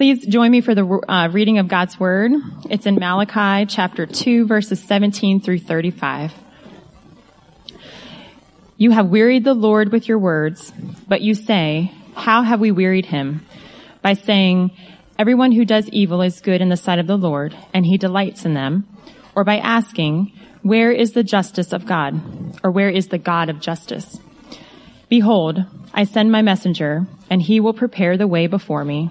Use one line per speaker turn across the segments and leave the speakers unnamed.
Please join me for the uh, reading of God's Word. It's in Malachi chapter 2 verses 17 through 35. You have wearied the Lord with your words, but you say, how have we wearied him? By saying, everyone who does evil is good in the sight of the Lord, and he delights in them. Or by asking, where is the justice of God? Or where is the God of justice? Behold, I send my messenger, and he will prepare the way before me.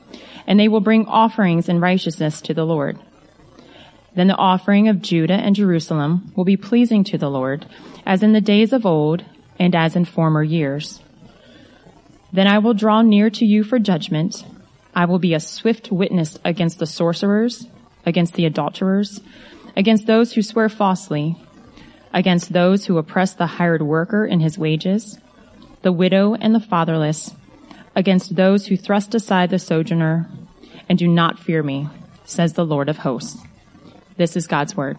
and they will bring offerings in righteousness to the Lord. Then the offering of Judah and Jerusalem will be pleasing to the Lord, as in the days of old and as in former years. Then I will draw near to you for judgment. I will be a swift witness against the sorcerers, against the adulterers, against those who swear falsely, against those who oppress the hired worker in his wages, the widow and the fatherless, against those who thrust aside the sojourner and do not fear me, says the Lord of hosts. This is God's word.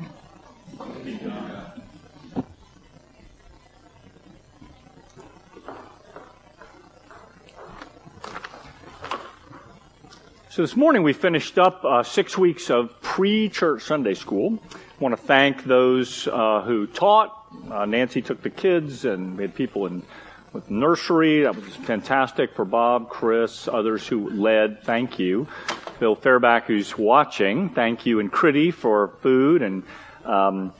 So this morning we finished up uh, six weeks of pre-church Sunday school. I want to thank those uh, who taught. Uh, Nancy took the kids, and we had people in with nursery. That was fantastic for Bob, Chris, others who led. Thank you. Bill Fairback, who's watching. Thank you, and Critty for food. And um,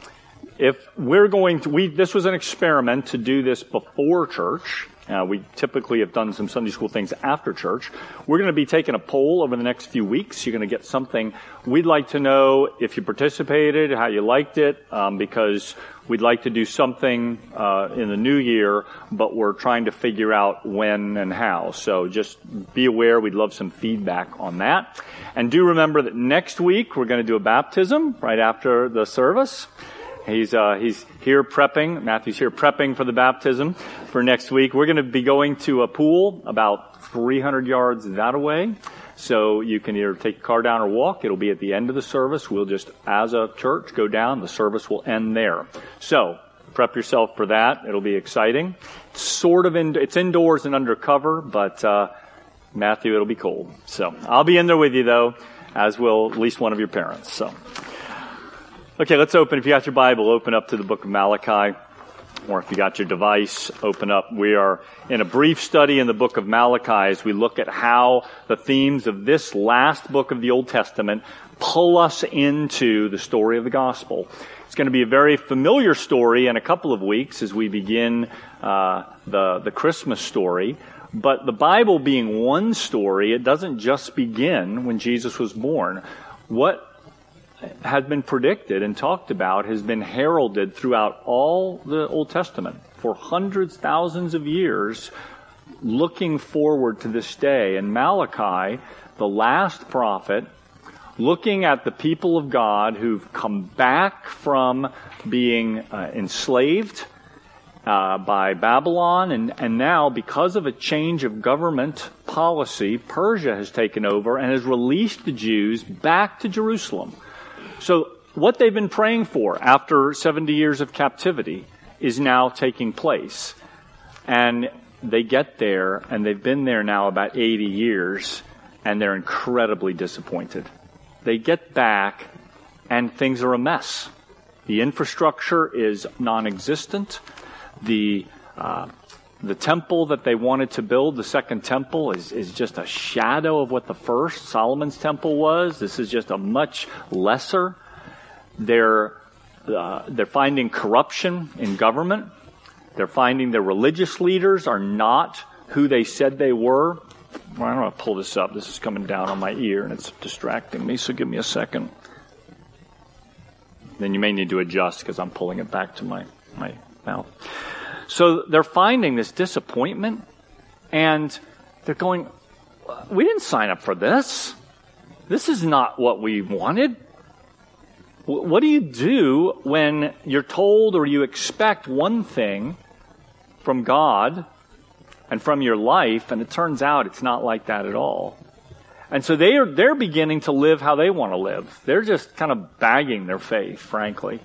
if we're going to, we this was an experiment to do this before church. Uh, we typically have done some Sunday school things after church. We're going to be taking a poll over the next few weeks. You're going to get something. We'd like to know if you participated, how you liked it, um, because we'd like to do something uh, in the new year, but we're trying to figure out when and how. So just be aware. We'd love some feedback on that. And do remember that next week we're going to do a baptism right after the service. He's uh, he's here prepping. Matthew's here prepping for the baptism for next week. We're going to be going to a pool about 300 yards that away. So you can either take a car down or walk. It'll be at the end of the service. We'll just, as a church, go down. The service will end there. So prep yourself for that. It'll be exciting. It's sort of in, it's indoors and undercover, but uh, Matthew, it'll be cold. So I'll be in there with you though, as will at least one of your parents. So. Okay, let's open. If you got your Bible, open up to the book of Malachi. Or if you got your device, open up. We are in a brief study in the book of Malachi as we look at how the themes of this last book of the Old Testament pull us into the story of the gospel. It's going to be a very familiar story in a couple of weeks as we begin uh, the the Christmas story. But the Bible being one story, it doesn't just begin when Jesus was born. What had been predicted and talked about has been heralded throughout all the Old Testament for hundreds, thousands of years, looking forward to this day. And Malachi, the last prophet, looking at the people of God who've come back from being uh, enslaved uh, by Babylon, and, and now, because of a change of government policy, Persia has taken over and has released the Jews back to Jerusalem. So what they've been praying for after 70 years of captivity is now taking place. And they get there, and they've been there now about 80 years, and they're incredibly disappointed. They get back, and things are a mess. The infrastructure is non-existent. The uh, the temple that they wanted to build, the second temple, is, is just a shadow of what the first, Solomon's temple, was. This is just a much lesser. They're, uh, they're finding corruption in government. They're finding their religious leaders are not who they said they were. Well, I don't want to pull this up. This is coming down on my ear and it's distracting me, so give me a second. Then you may need to adjust because I'm pulling it back to my, my mouth. So they're finding this disappointment and they're going, we didn't sign up for this. This is not what we wanted. What do you do when you're told or you expect one thing from God and from your life, and it turns out it's not like that at all? And so they are, they're beginning to live how they want to live. They're just kind of bagging their faith, frankly.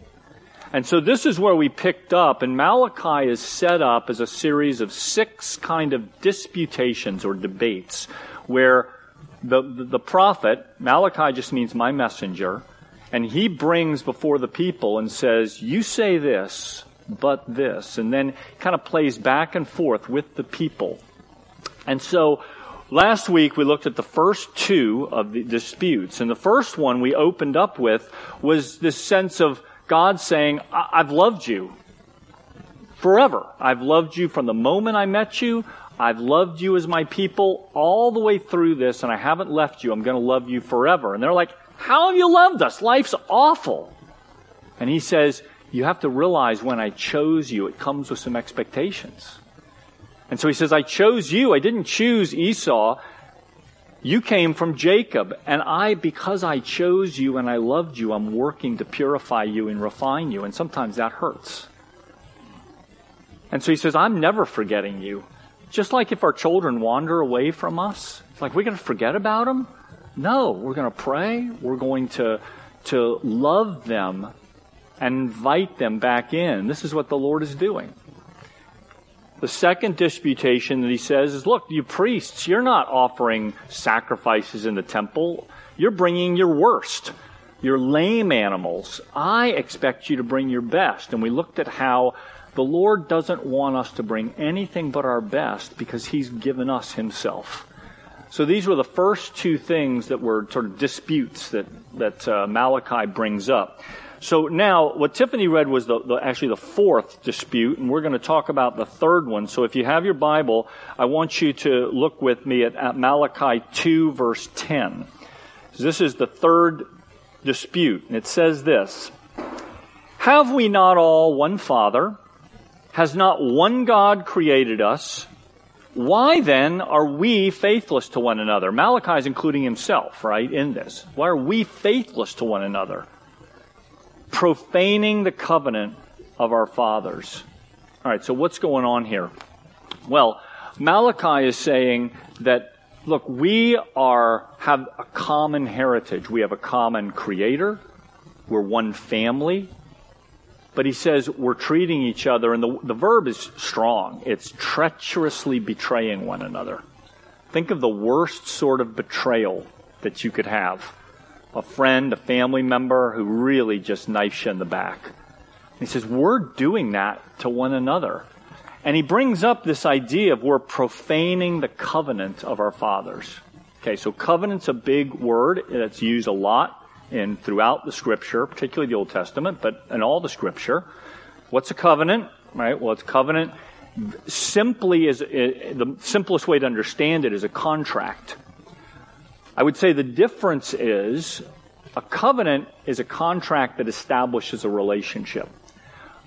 And so this is where we picked up, and Malachi is set up as a series of six kind of disputations or debates where the, the, prophet, Malachi just means my messenger, and he brings before the people and says, You say this, but this, and then kind of plays back and forth with the people. And so last week we looked at the first two of the disputes, and the first one we opened up with was this sense of God saying, I've loved you forever. I've loved you from the moment I met you. I've loved you as my people all the way through this, and I haven't left you. I'm going to love you forever. And they're like, How have you loved us? Life's awful. And he says, You have to realize when I chose you, it comes with some expectations. And so he says, I chose you. I didn't choose Esau. You came from Jacob, and I, because I chose you and I loved you, I'm working to purify you and refine you, and sometimes that hurts. And so he says, I'm never forgetting you. Just like if our children wander away from us, it's like we're going to forget about them. No, we're going to pray. We're going to, to love them and invite them back in. This is what the Lord is doing. The second disputation that he says is, look, you priests, you're not offering sacrifices in the temple. You're bringing your worst, your lame animals. I expect you to bring your best. And we looked at how the Lord doesn't want us to bring anything but our best because he's given us himself. So these were the first two things that were sort of disputes that, that uh, Malachi brings up. So now, what Tiffany read was the, the, actually the fourth dispute, and we're going to talk about the third one. So if you have your Bible, I want you to look with me at, at Malachi 2, verse 10. So this is the third dispute, and it says this Have we not all one Father? Has not one God created us? Why then are we faithless to one another? Malachi is including himself, right, in this. Why are we faithless to one another? Profaning the covenant of our fathers. All right, so what's going on here? Well, Malachi is saying that look, we are have a common heritage. We have a common creator. We're one family. But he says we're treating each other, and the, the verb is strong. It's treacherously betraying one another. Think of the worst sort of betrayal that you could have a friend, a family member who really just knifes you in the back. He says, We're doing that to one another. And he brings up this idea of we're profaning the covenant of our fathers. Okay, so covenant's a big word that's used a lot in throughout the scripture, particularly the Old Testament, but in all the scripture. What's a covenant? Right? Well, it's covenant simply is the simplest way to understand it is a contract. I would say the difference is a covenant is a contract that establishes a relationship.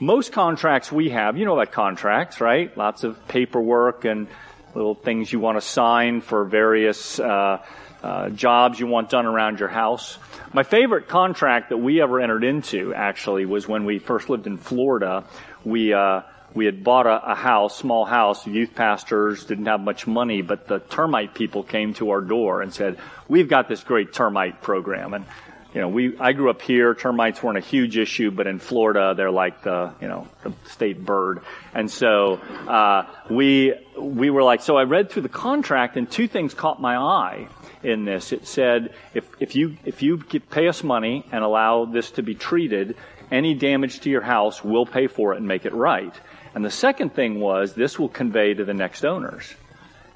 Most contracts we have, you know about contracts, right? Lots of paperwork and little things you want to sign for various uh, uh, jobs you want done around your house. My favorite contract that we ever entered into, actually, was when we first lived in Florida. We uh, we had bought a, a, house, small house. Youth pastors didn't have much money, but the termite people came to our door and said, "We've got this great termite program." And you know, we I grew up here. Termites weren't a huge issue, but in Florida, they're like the you know the state bird. And so uh, we we were like, so I read through the contract, and two things caught my eye in this. It said if if you if you pay us money and allow this to be treated, any damage to your house, we'll pay for it and make it right. And the second thing was this will convey to the next owners.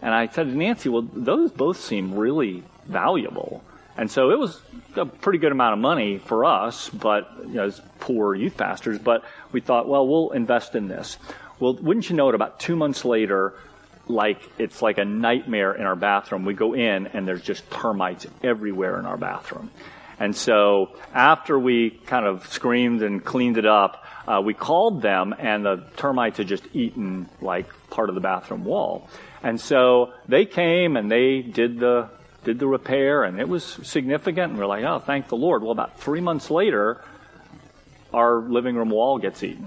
And I said to Nancy, well, those both seem really valuable. And so it was a pretty good amount of money for us, but you know, as poor youth pastors. But we thought, well, we'll invest in this. Well, wouldn't you know it? About two months later, like it's like a nightmare in our bathroom. We go in and there's just termites everywhere in our bathroom. And so after we kind of screamed and cleaned it up, uh, we called them and the termites had just eaten like part of the bathroom wall. And so they came and they did the did the repair, and it was significant. And we're like, oh, thank the Lord. Well, about three months later, our living room wall gets eaten,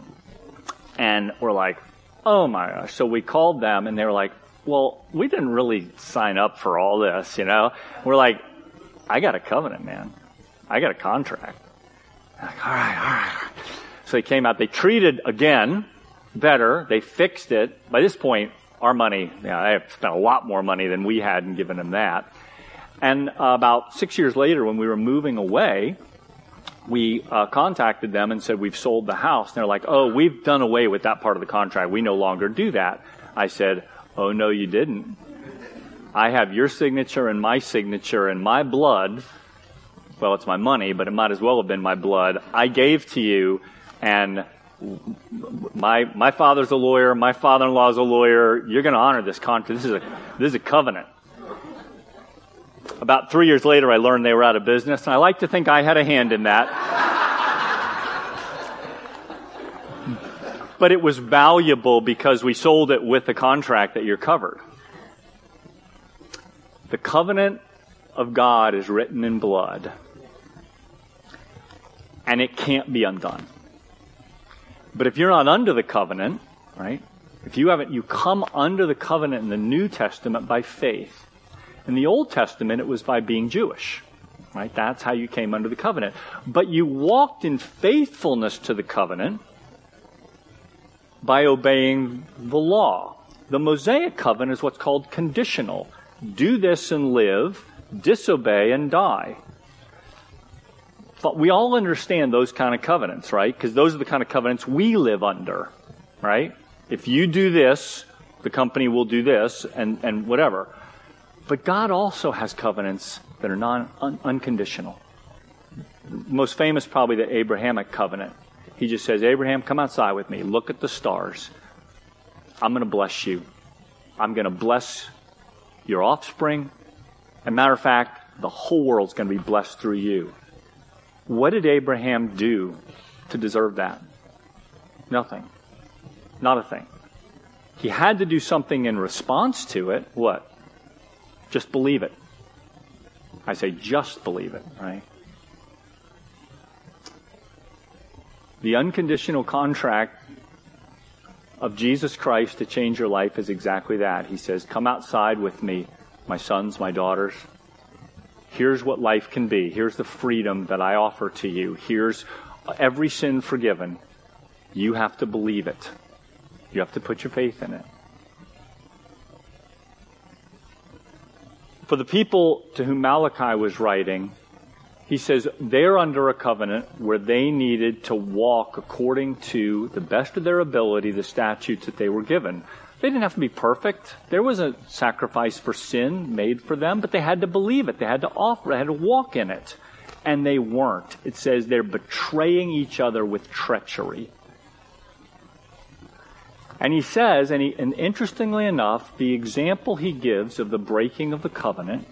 and we're like, oh my gosh. So we called them, and they were like, well, we didn't really sign up for all this, you know. We're like, I got a covenant, man. I got a contract. Like, all right, all right. So they came out. They treated again better. They fixed it. By this point, our money, you know, they spent a lot more money than we had and given them that. And uh, about six years later, when we were moving away, we uh, contacted them and said, We've sold the house. And they're like, Oh, we've done away with that part of the contract. We no longer do that. I said, Oh, no, you didn't. I have your signature and my signature and my blood. Well, it's my money, but it might as well have been my blood. I gave to you, and my my father's a lawyer. My father-in-law is a lawyer. You're going to honor this contract. This is a this is a covenant. About three years later, I learned they were out of business, and I like to think I had a hand in that. but it was valuable because we sold it with the contract that you're covered. The covenant of God is written in blood, and it can't be undone. But if you're not under the covenant, right? If you haven't, you come under the covenant in the New Testament by faith. In the Old Testament, it was by being Jewish. Right? That's how you came under the covenant. But you walked in faithfulness to the covenant by obeying the law. The Mosaic covenant is what's called conditional. Do this and live, disobey and die. But we all understand those kind of covenants, right? Because those are the kind of covenants we live under, right? If you do this, the company will do this, and, and whatever. But God also has covenants that are non un, unconditional. Most famous, probably the Abrahamic covenant. He just says, Abraham, come outside with me. Look at the stars. I'm going to bless you. I'm going to bless your offspring. As a matter of fact, the whole world's going to be blessed through you. What did Abraham do to deserve that? Nothing. Not a thing. He had to do something in response to it. What? Just believe it. I say just believe it, right? The unconditional contract of Jesus Christ to change your life is exactly that. He says, Come outside with me, my sons, my daughters. Here's what life can be. Here's the freedom that I offer to you. Here's every sin forgiven. You have to believe it. You have to put your faith in it. For the people to whom Malachi was writing, he says they're under a covenant where they needed to walk according to the best of their ability the statutes that they were given. They didn't have to be perfect. There was a sacrifice for sin made for them, but they had to believe it. They had to offer, they had to walk in it. And they weren't. It says they're betraying each other with treachery. And he says, and, he, and interestingly enough, the example he gives of the breaking of the covenant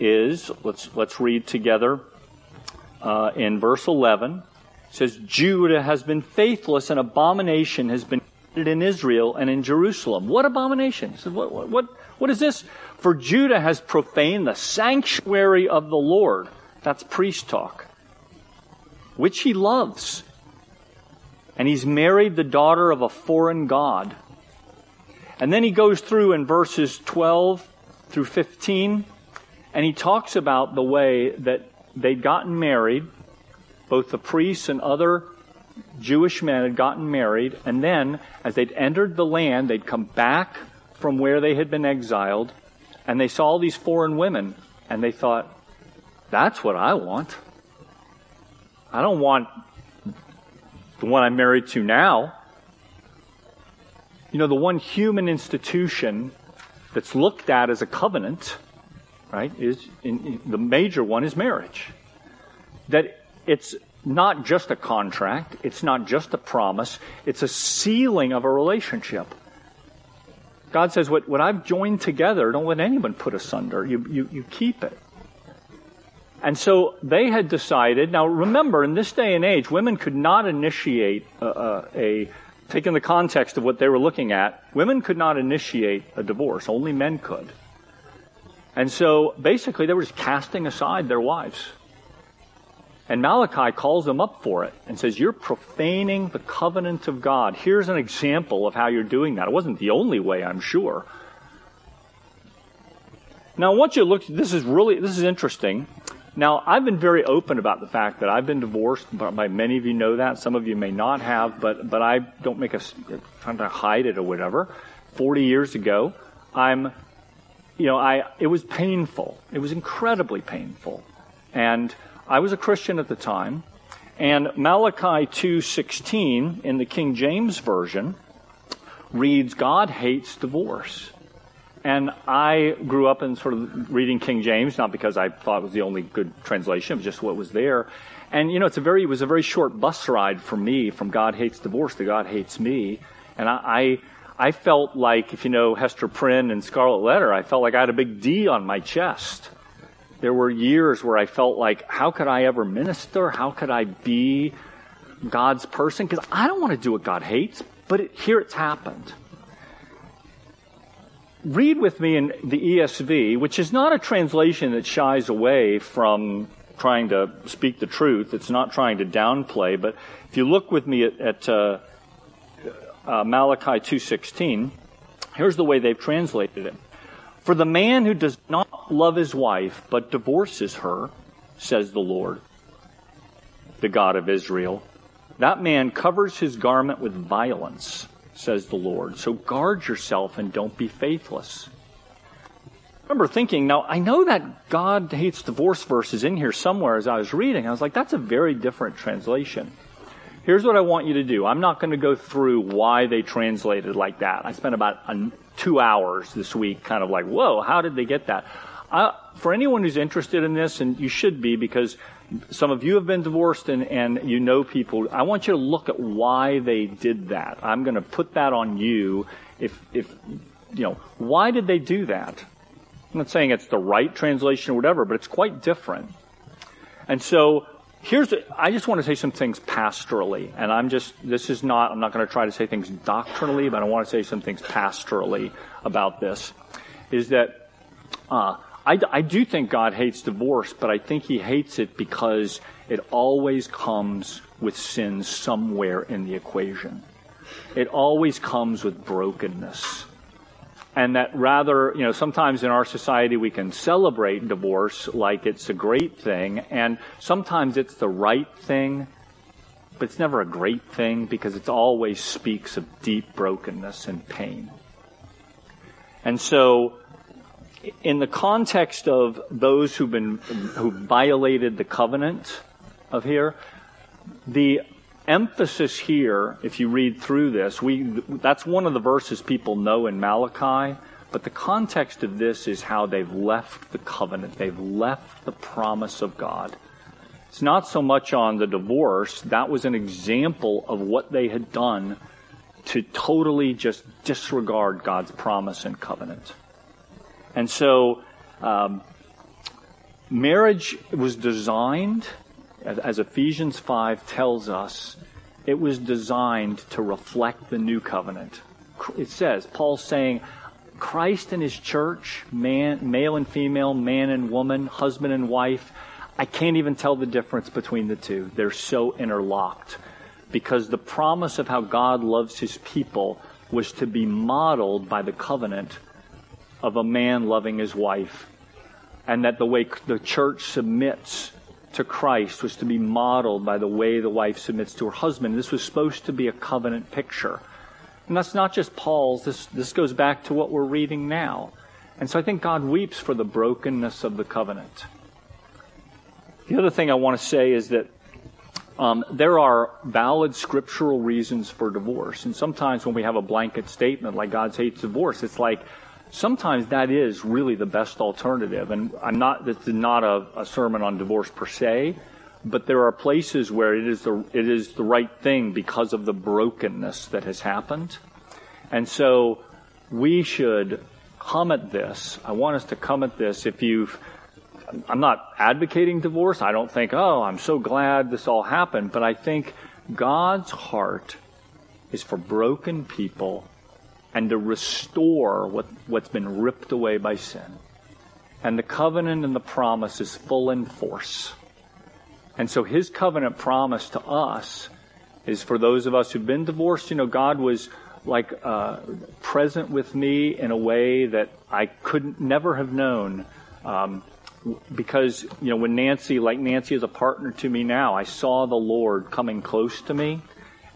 is let's let's read together uh, in verse 11. It says, "Judah has been faithless, and abomination has been committed in Israel and in Jerusalem." What abomination? Says, what, what, what, what is this? For Judah has profaned the sanctuary of the Lord. That's priest talk, which he loves and he's married the daughter of a foreign god. And then he goes through in verses 12 through 15, and he talks about the way that they'd gotten married, both the priests and other Jewish men had gotten married, and then as they'd entered the land, they'd come back from where they had been exiled, and they saw these foreign women, and they thought, that's what I want. I don't want the one I'm married to now, you know, the one human institution that's looked at as a covenant, right, is in, in, the major one is marriage. That it's not just a contract, it's not just a promise, it's a sealing of a relationship. God says, What, what I've joined together, don't let anyone put asunder. You, you, you keep it. And so they had decided. Now, remember, in this day and age, women could not initiate a, a, taking the context of what they were looking at, women could not initiate a divorce, only men could. And so basically they were just casting aside their wives. And Malachi calls them up for it and says, You're profaning the covenant of God. Here's an example of how you're doing that. It wasn't the only way, I'm sure. Now, once you look, this is really, this is interesting. Now, I've been very open about the fact that I've been divorced. By many of you know that. Some of you may not have, but but I don't make a trying to hide it or whatever. Forty years ago, I'm, you know, I it was painful. It was incredibly painful, and I was a Christian at the time. And Malachi two sixteen in the King James version reads, "God hates divorce." And I grew up in sort of reading King James, not because I thought it was the only good translation, was just what was there. And you know, it's a very, it was a very short bus ride for me from God hates divorce to God hates me. And I, I, I felt like, if you know Hester Prynne and Scarlet Letter, I felt like I had a big D on my chest. There were years where I felt like, how could I ever minister? How could I be God's person? Because I don't want to do what God hates, but it, here it's happened read with me in the ESV, which is not a translation that shies away from trying to speak the truth. It's not trying to downplay. But if you look with me at, at uh, uh, Malachi 2:16, here's the way they've translated it. For the man who does not love his wife but divorces her, says the Lord, the God of Israel, that man covers his garment with violence says the Lord. So guard yourself and don't be faithless. I remember thinking, now I know that God hates divorce verses in here somewhere as I was reading. I was like, that's a very different translation. Here's what I want you to do. I'm not going to go through why they translated like that. I spent about two hours this week kind of like, whoa, how did they get that? Uh, for anyone who's interested in this, and you should be because some of you have been divorced and, and you know people. I want you to look at why they did that. I'm going to put that on you. If, if, you know, why did they do that? I'm not saying it's the right translation or whatever, but it's quite different. And so here's, I just want to say some things pastorally. And I'm just, this is not, I'm not going to try to say things doctrinally, but I want to say some things pastorally about this. Is that, uh, I, I do think God hates divorce, but I think he hates it because it always comes with sin somewhere in the equation. It always comes with brokenness. And that rather, you know, sometimes in our society we can celebrate divorce like it's a great thing, and sometimes it's the right thing, but it's never a great thing because it always speaks of deep brokenness and pain. And so in the context of those who've been who violated the covenant of here, the emphasis here, if you read through this, we that's one of the verses people know in Malachi. But the context of this is how they've left the covenant. They've left the promise of God. It's not so much on the divorce. That was an example of what they had done to totally just disregard God's promise and covenant. And so, um, marriage was designed, as Ephesians 5 tells us, it was designed to reflect the new covenant. It says, Paul's saying, Christ and his church, man, male and female, man and woman, husband and wife, I can't even tell the difference between the two. They're so interlocked. Because the promise of how God loves his people was to be modeled by the covenant of a man loving his wife, and that the way the church submits to Christ was to be modeled by the way the wife submits to her husband. This was supposed to be a covenant picture. And that's not just Paul's, this, this goes back to what we're reading now. And so I think God weeps for the brokenness of the covenant. The other thing I want to say is that um, there are valid scriptural reasons for divorce. And sometimes when we have a blanket statement like God hates divorce, it's like, sometimes that is really the best alternative. And I'm not, this is not a, a, sermon on divorce per se, but there are places where it is the, it is the right thing because of the brokenness that has happened. And so we should come at this. I want us to come at this if you've, I'm not advocating divorce. I don't think, oh, I'm so glad this all happened, but I think God's heart is for broken people and to restore what, what's been ripped away by sin. And the covenant and the promise is full in force. And so his covenant promise to us is for those of us who've been divorced, you know, God was like uh, present with me in a way that I could never have known. Um, because, you know, when Nancy, like Nancy is a partner to me now, I saw the Lord coming close to me.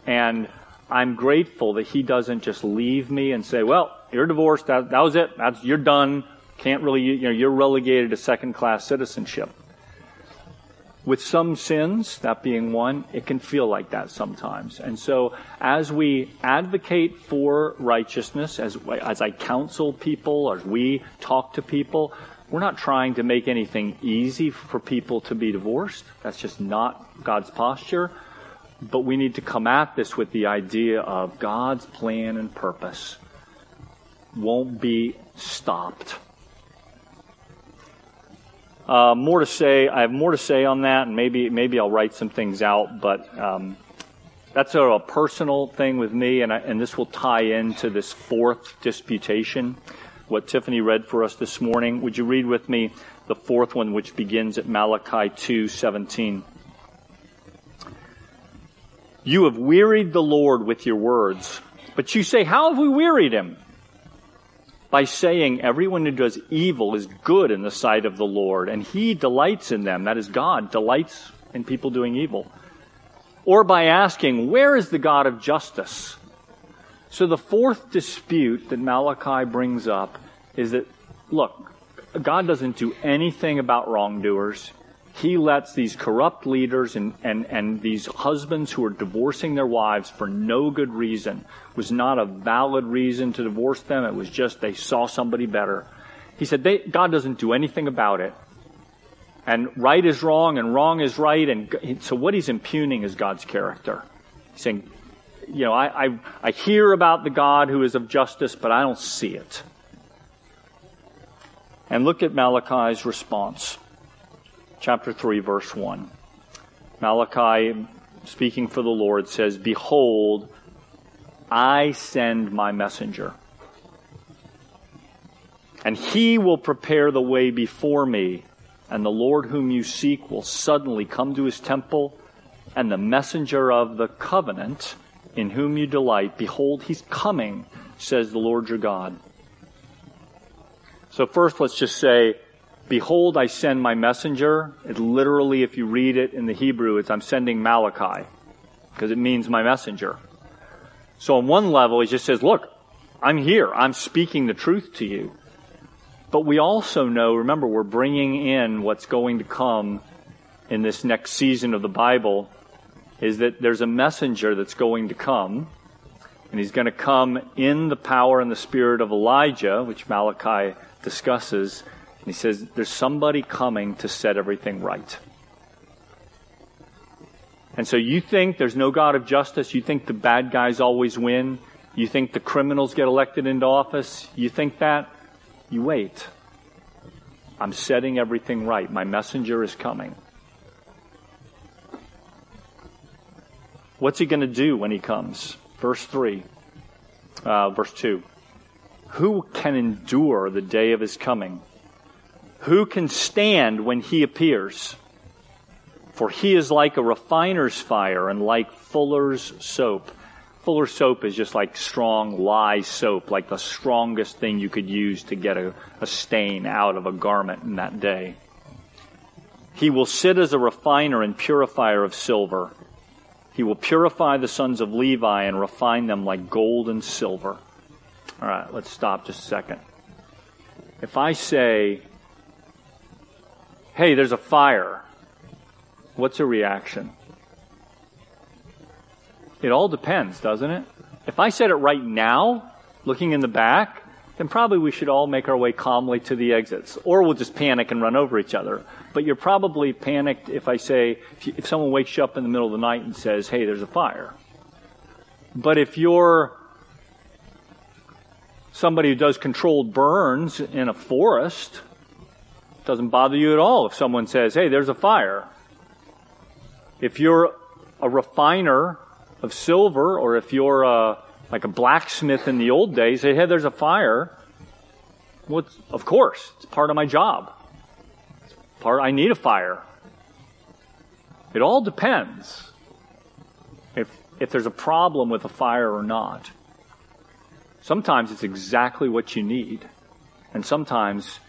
And I'm grateful that He doesn't just leave me and say, well, you're divorced. That, that was it. That's, you're done. Can't really, you know, you're relegated to second class citizenship. With some sins, that being one, it can feel like that sometimes. And so as we advocate for righteousness, as, as I counsel people, as we talk to people, we're not trying to make anything easy for people to be divorced. That's just not God's posture. But we need to come at this with the idea of God's plan and purpose won't be stopped. Uh, more to say. I have more to say on that, and maybe maybe I'll write some things out. But um, that's a, personal thing with me, and, I, and this will tie into this fourth disputation. What Tiffany read for us this morning. Would you read with me the fourth one, which begins at Malachi two seventeen? You have wearied the Lord with your words, but you say, "How have we wearied him?" by saying everyone who does evil is good in the sight of the Lord, and he delights in them. That is, God delights in people doing evil. Or by asking, where is the God of justice? So the fourth dispute that Malachi brings up is that, look, God doesn't do anything about wrongdoers he lets these corrupt leaders and, and, and these husbands who are divorcing their wives for no good reason it was not a valid reason to divorce them. It was just they saw somebody better. He said they, God doesn't do anything about it. And right is wrong and wrong is right. And so what he's impugning is God's character. He's saying, you know, I, I, I hear about the God who is of justice, but I don't see it. And look at Malachi's response chapter 3, verse 1. Malachi, speaking for the Lord, says, Behold, I send my messenger. And he will prepare the way before me, and the Lord whom you seek will suddenly come to his temple, and the messenger of the covenant in whom you delight, behold, he's coming, says the Lord your God. So first let's just say, Behold, I send my messenger. It literally, if you read it in the Hebrew, it's I'm sending Malachi, because it means my messenger. So on one level, he just says, look, I'm here. I'm speaking the truth to you. But we also know, remember, we're bringing in what's going to come in this next season of the Bible is that there's a messenger that's going to come, and he's going to come in the power and the spirit of Elijah, which Malachi discusses, and he says, There's somebody coming to set everything right. And so you think there's no God of justice? You think the bad guys always win? You think the criminals get elected into office? You think that? You wait. I'm setting everything right. My messenger is coming. What's he going to do when he comes? Verse 3, uh, verse 2. Who can endure the day of his coming? Who can stand when he appears? For he is like a refiner's fire and like fuller's soap. Fuller's soap is just like strong lye soap, like the strongest thing you could use to get a, a stain out of a garment in that day. He will sit as a refiner and purifier of silver. He will purify the sons of Levi and refine them like gold and silver. All right, let's stop just a second. If I say, hey, there's a fire, what's a reaction? It all depends, doesn't it? If I said it right now, looking in the back, then probably we should all make our way calmly to the exits. Or we'll just panic and run over each other. But you're probably panicked if I say, if, you, if someone wakes you up in the middle of the night and says, hey, there's a fire. But if you're somebody who does controlled burns in a forest, doesn't bother you at all if someone says, hey, there's a fire. If you're a refiner of silver, or if you're a, like a blacksmith in the old days, say, hey, there's a fire. Well, of course, it's part of my job. It's part, I need a fire. It all depends if, if there's a problem with a fire or not. Sometimes it's exactly what you need. And sometimes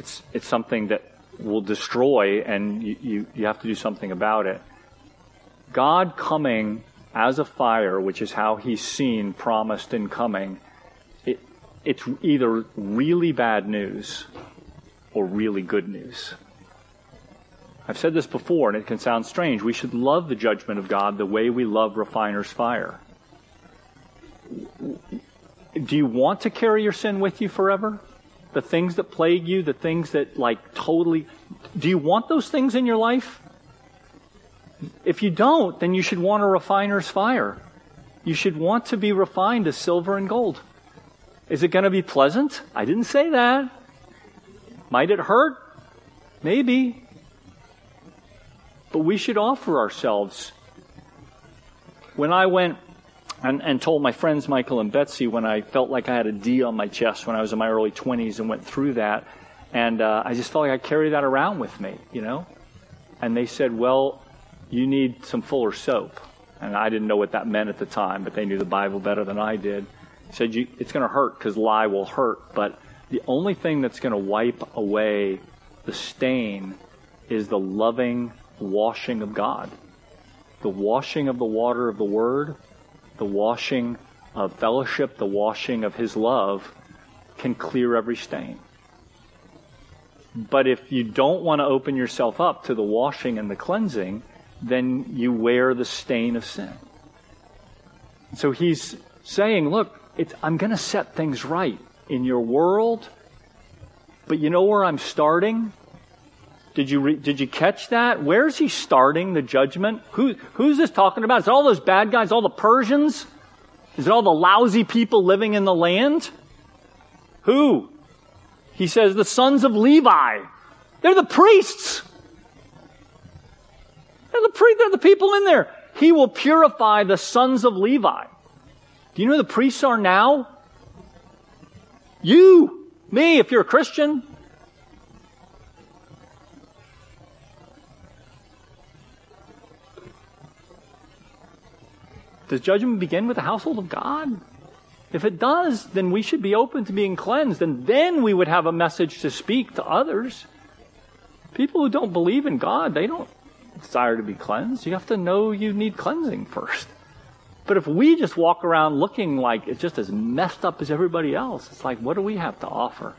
it's, it's something that will destroy and you, you, you have to do something about it. God coming as a fire, which is how he's seen, promised, and coming, it, it's either really bad news or really good news. I've said this before, and it can sound strange. We should love the judgment of God the way we love refiner's fire. Do you want to carry your sin with you forever? The things that plague you, the things that, like, totally. Do you want those things in your life? If you don't, then you should want a refiner's fire. You should want to be refined as silver and gold. Is it going to be pleasant? I didn't say that. Might it hurt? Maybe. But we should offer ourselves. When I went and, and told my friends Michael and Betsy when I felt like I had a D on my chest when I was in my early 20s and went through that, and uh, I just felt like I carried that around with me, you know? And they said, well, you need some fuller soap. And I didn't know what that meant at the time, but they knew the Bible better than I did. said, it's going to hurt because lye will hurt, but the only thing that's going to wipe away the stain is the loving washing of God. The washing of the water of the Word, the washing of fellowship, the washing of His love can clear every stain. But if you don't want to open yourself up to the washing and the cleansing, then you wear the stain of sin. So he's saying, look, I'm going to set things right in your world, but you know where I'm starting? Did you, re- did you catch that? Where is he starting the judgment? Who, who's this talking about? Is it all those bad guys, all the Persians? Is it all the lousy people living in the land? Who? He says the sons of Levi. They're the priests. They're the, pre- they're the people in there. He will purify the sons of Levi. Do you know who the priests are now? You, me, if you're a Christian. Does judgment begin with the household of God? If it does, then we should be open to being cleansed, and then we would have a message to speak to others. People who don't believe in God, they don't desire to be cleansed. You have to know you need cleansing first. But if we just walk around looking like it's just as messed up as everybody else, it's like, what do we have to offer?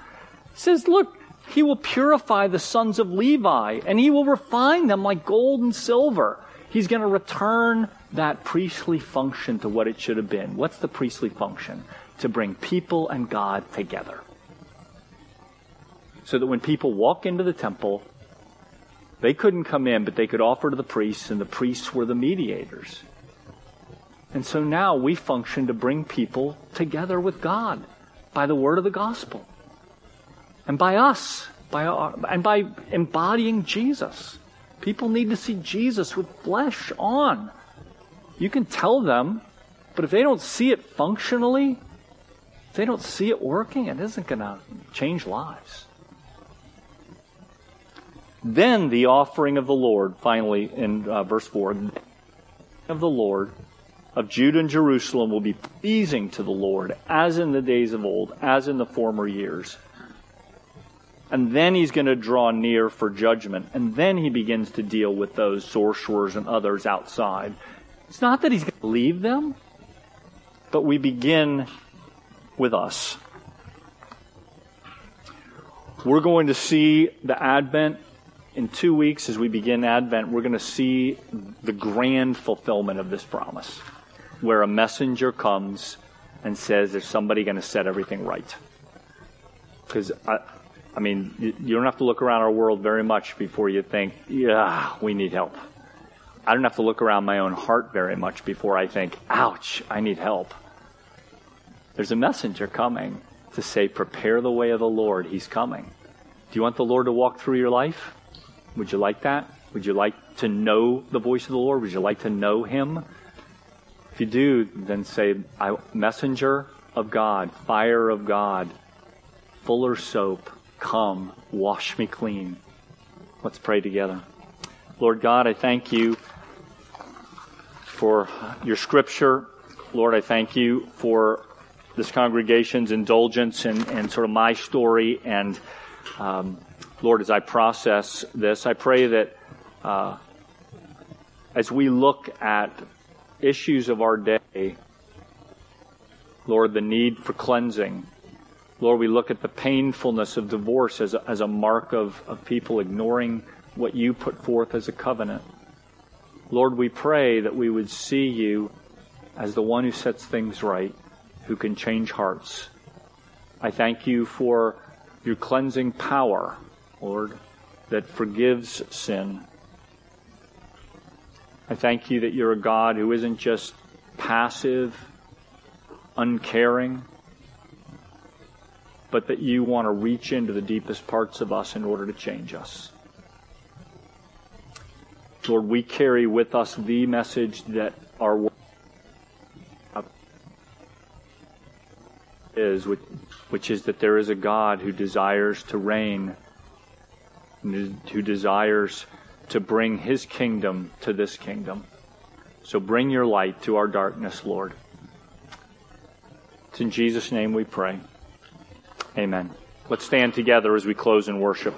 He says, look, he will purify the sons of Levi, and he will refine them like gold and silver. He's going to return that priestly function to what it should have been. What's the priestly function? To bring people and God together. So that when people walk into the temple, they couldn't come in, but they could offer to the priests, and the priests were the mediators. And so now we function to bring people together with God by the word of the gospel. And by us, by our, and by embodying Jesus. People need to see Jesus with flesh on. You can tell them, but if they don't see it functionally, if they don't see it working, it isn't going to change lives. Then the offering of the Lord, finally in uh, verse 4, of the Lord of Judah and Jerusalem will be pleasing to the Lord, as in the days of old, as in the former years. And then he's going to draw near for judgment. And then he begins to deal with those sorcerers and others outside. It's not that he's going to leave them, but we begin with us. We're going to see the Advent in two weeks as we begin Advent. We're going to see the grand fulfillment of this promise, where a messenger comes and says, There's somebody going to set everything right. Because I, mean, you don't have to look around our world very much before you think, yeah, we need help. I don't have to look around my own heart very much before I think, ouch, I need help. There's a messenger coming to say, prepare the way of the Lord. He's coming. Do you want the Lord to walk through your life? Would you like that? Would you like to know the voice of the Lord? Would you like to know Him? If you do, then say, Messenger of God, fire of God, fuller soap, come, wash me clean. Let's pray together. Lord God, I thank you for your scripture. Lord, I thank you for this congregation's indulgence and, and sort of my story. And um, Lord, as I process this, I pray that uh, as we look at issues of our day, Lord, the need for cleansing, Lord, we look at the painfulness of divorce as a, as a mark of, of people ignoring what you put forth as a covenant. Lord, we pray that we would see you as the one who sets things right, who can change hearts. I thank you for your cleansing power, Lord, that forgives sin. I thank you that you're a God who isn't just passive, uncaring, but that you want to reach into the deepest parts of us in order to change us. Lord, we carry with us the message that our is, which, which is that there is a God who desires to reign, who desires to bring his kingdom to this kingdom. So bring your light to our darkness, Lord. It's in Jesus' name we pray. Amen. Let's stand together as we close in worship.